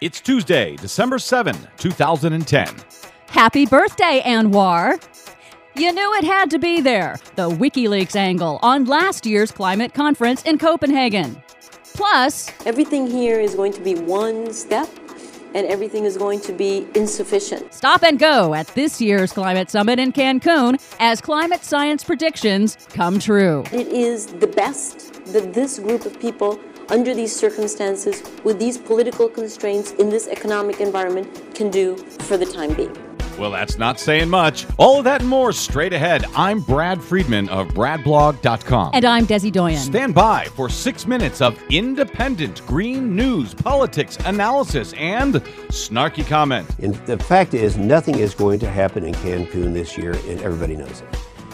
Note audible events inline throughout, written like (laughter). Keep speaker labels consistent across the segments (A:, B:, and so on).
A: It's Tuesday, December 7, 2010.
B: Happy birthday, ANWR! You knew it had to be there the WikiLeaks angle on last year's climate conference in Copenhagen. Plus,
C: Everything here is going to be one step, and everything is going to be insufficient.
B: stop and go at this year's climate summit in Cancun as climate science predictions come true.
C: It is the best that this group of people, under these circumstances, with these political constraints in this economic environment, can do for the time being.
A: Well, that's not saying much. All of that and more straight ahead. I'm Brad Friedman of BradBlog.com.
B: And I'm Desi Doyen.
A: Stand by for six minutes of independent green news, politics, analysis, and snarky comment.
D: And the fact is, nothing is going to happen in Cancun this year, and everybody knows it.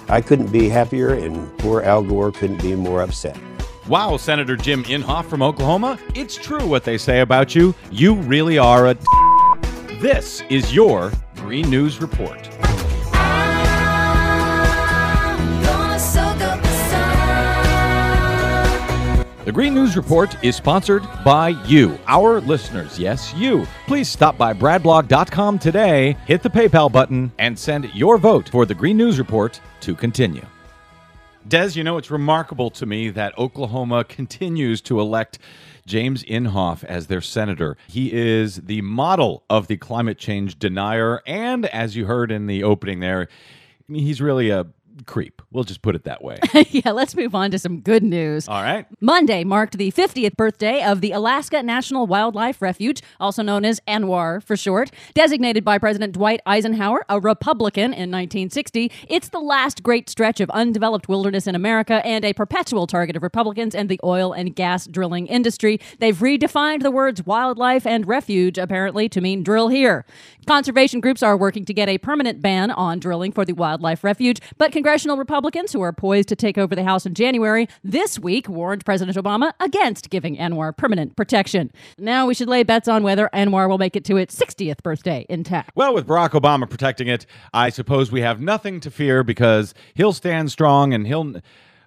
D: I couldn't be happier, and poor Al Gore couldn't be more upset.
A: Wow, Senator Jim Inhofe from Oklahoma, it's true what they say about you. You really are a. This is your Green News Report. The Green News Report is sponsored by you, our listeners. Yes, you. Please stop by bradblog.com today, hit the PayPal button, and send your vote for the Green News Report to continue. Des, you know, it's remarkable to me that Oklahoma continues to elect James Inhofe as their senator. He is the model of the climate change denier. And as you heard in the opening there, he's really a creep. We'll just put it that way. (laughs)
B: yeah, let's move on to some good news.
A: All right.
B: Monday marked the 50th birthday of the Alaska National Wildlife Refuge, also known as ANWR for short. Designated by President Dwight Eisenhower, a Republican in 1960, it's the last great stretch of undeveloped wilderness in America and a perpetual target of Republicans and the oil and gas drilling industry. They've redefined the words wildlife and refuge, apparently, to mean drill here. Conservation groups are working to get a permanent ban on drilling for the wildlife refuge, but congressional Republicans who are poised to take over the House in January this week warned President Obama against giving ANWR permanent protection. Now we should lay bets on whether ANWR will make it to its 60th birthday intact.
A: Well, with Barack Obama protecting it, I suppose we have nothing to fear because he'll stand strong and he'll.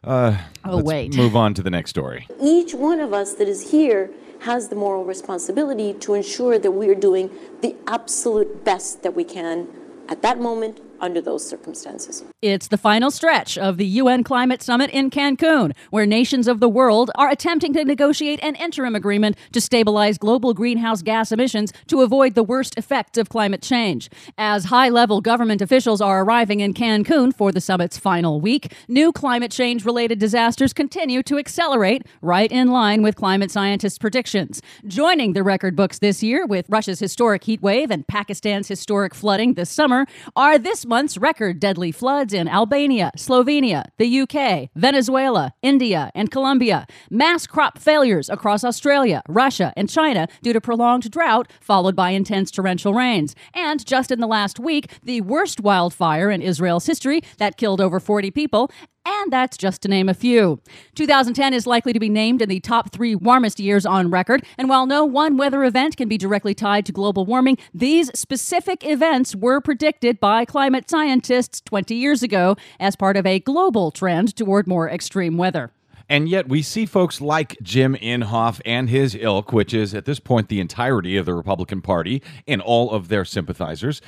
A: Uh,
B: Oh,
A: let's
B: wait.
A: Move on to the next story.
C: Each one of us that is here has the moral responsibility to ensure that we are doing the absolute best that we can at that moment under those circumstances.
B: It's the final stretch of the UN Climate Summit in Cancun, where nations of the world are attempting to negotiate an interim agreement to stabilize global greenhouse gas emissions to avoid the worst effects of climate change. As high level government officials are arriving in Cancun for the summit's final week, new climate change related disasters continue to accelerate, right in line with climate scientists' predictions. Joining the record books this year with Russia's historic heat wave and Pakistan's historic flooding this summer are this month's record deadly floods in Albania, Slovenia, the UK, Venezuela, India, and Colombia. Mass crop failures across Australia, Russia, and China due to prolonged drought, followed by intense torrential rains. And just in the last week, the worst wildfire in Israel's history that killed over 40 people. And that's just to name a few. 2010 is likely to be named in the top three warmest years on record. And while no one weather event can be directly tied to global warming, these specific events were predicted by climate scientists 20 years ago as part of a global trend toward more extreme weather.
A: And yet we see folks like Jim Inhofe and his ilk, which is at this point the entirety of the Republican Party and all of their sympathizers,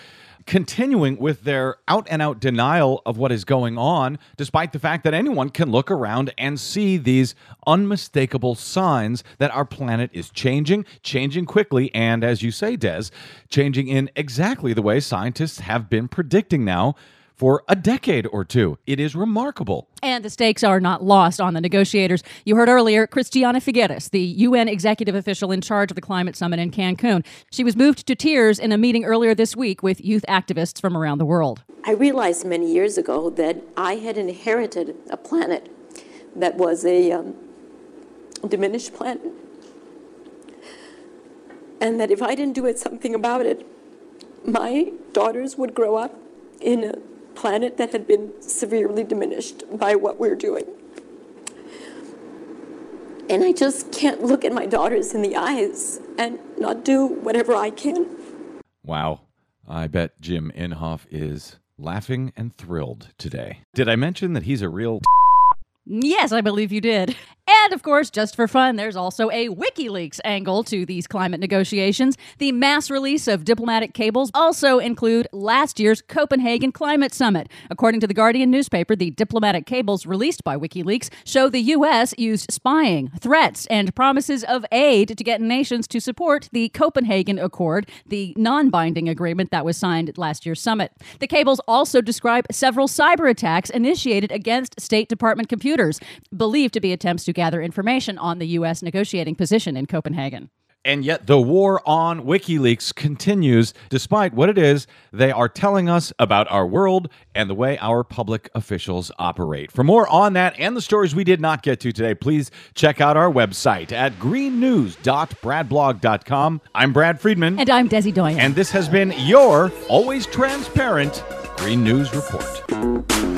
A: continuing with their out and out denial of what is going on, despite the fact that anyone can look around and see these unmistakable signs that our planet is changing, changing quickly, and as you say, Des, changing in exactly the way scientists have been predicting now for a decade or two. It is remarkable.
B: And the stakes are not lost on the negotiators. You heard earlier Christiana Figueres, the UN executive official in charge of the climate summit in Cancun. She was moved to tears in a meeting earlier this week with youth activists from around the world.
C: I realized many years ago that I had inherited a planet that was a um, diminished planet. And that if I didn't do it, something about it, my daughters would grow up in a planet that had been severely diminished by what we're doing. And I just can't look at my daughters in the eyes and not do whatever I can.
A: Wow. I bet Jim Inhofe is laughing and thrilled today. Did I mention that he's a real
B: Yes, I believe you did. And of course, just for fun, there's also a WikiLeaks angle to these climate negotiations. The mass release of diplomatic cables also include last year's Copenhagen Climate Summit. According to the Guardian newspaper, the diplomatic cables released by WikiLeaks show the U.S. used spying, threats, and promises of aid to get nations to support the Copenhagen Accord, the non binding agreement that was signed at last year's summit. The cables also describe several cyber attacks initiated against State Department computers, believed to be attempts to gather information on the U.S. negotiating position in Copenhagen.
A: And yet, the war on WikiLeaks continues despite what it is they are telling us about our world and the way our public officials operate. For more on that and the stories we did not get to today, please check out our website at greennews.bradblog.com. I'm Brad Friedman.
B: And I'm Desi Doyen.
A: And this has been your always transparent Green News Report.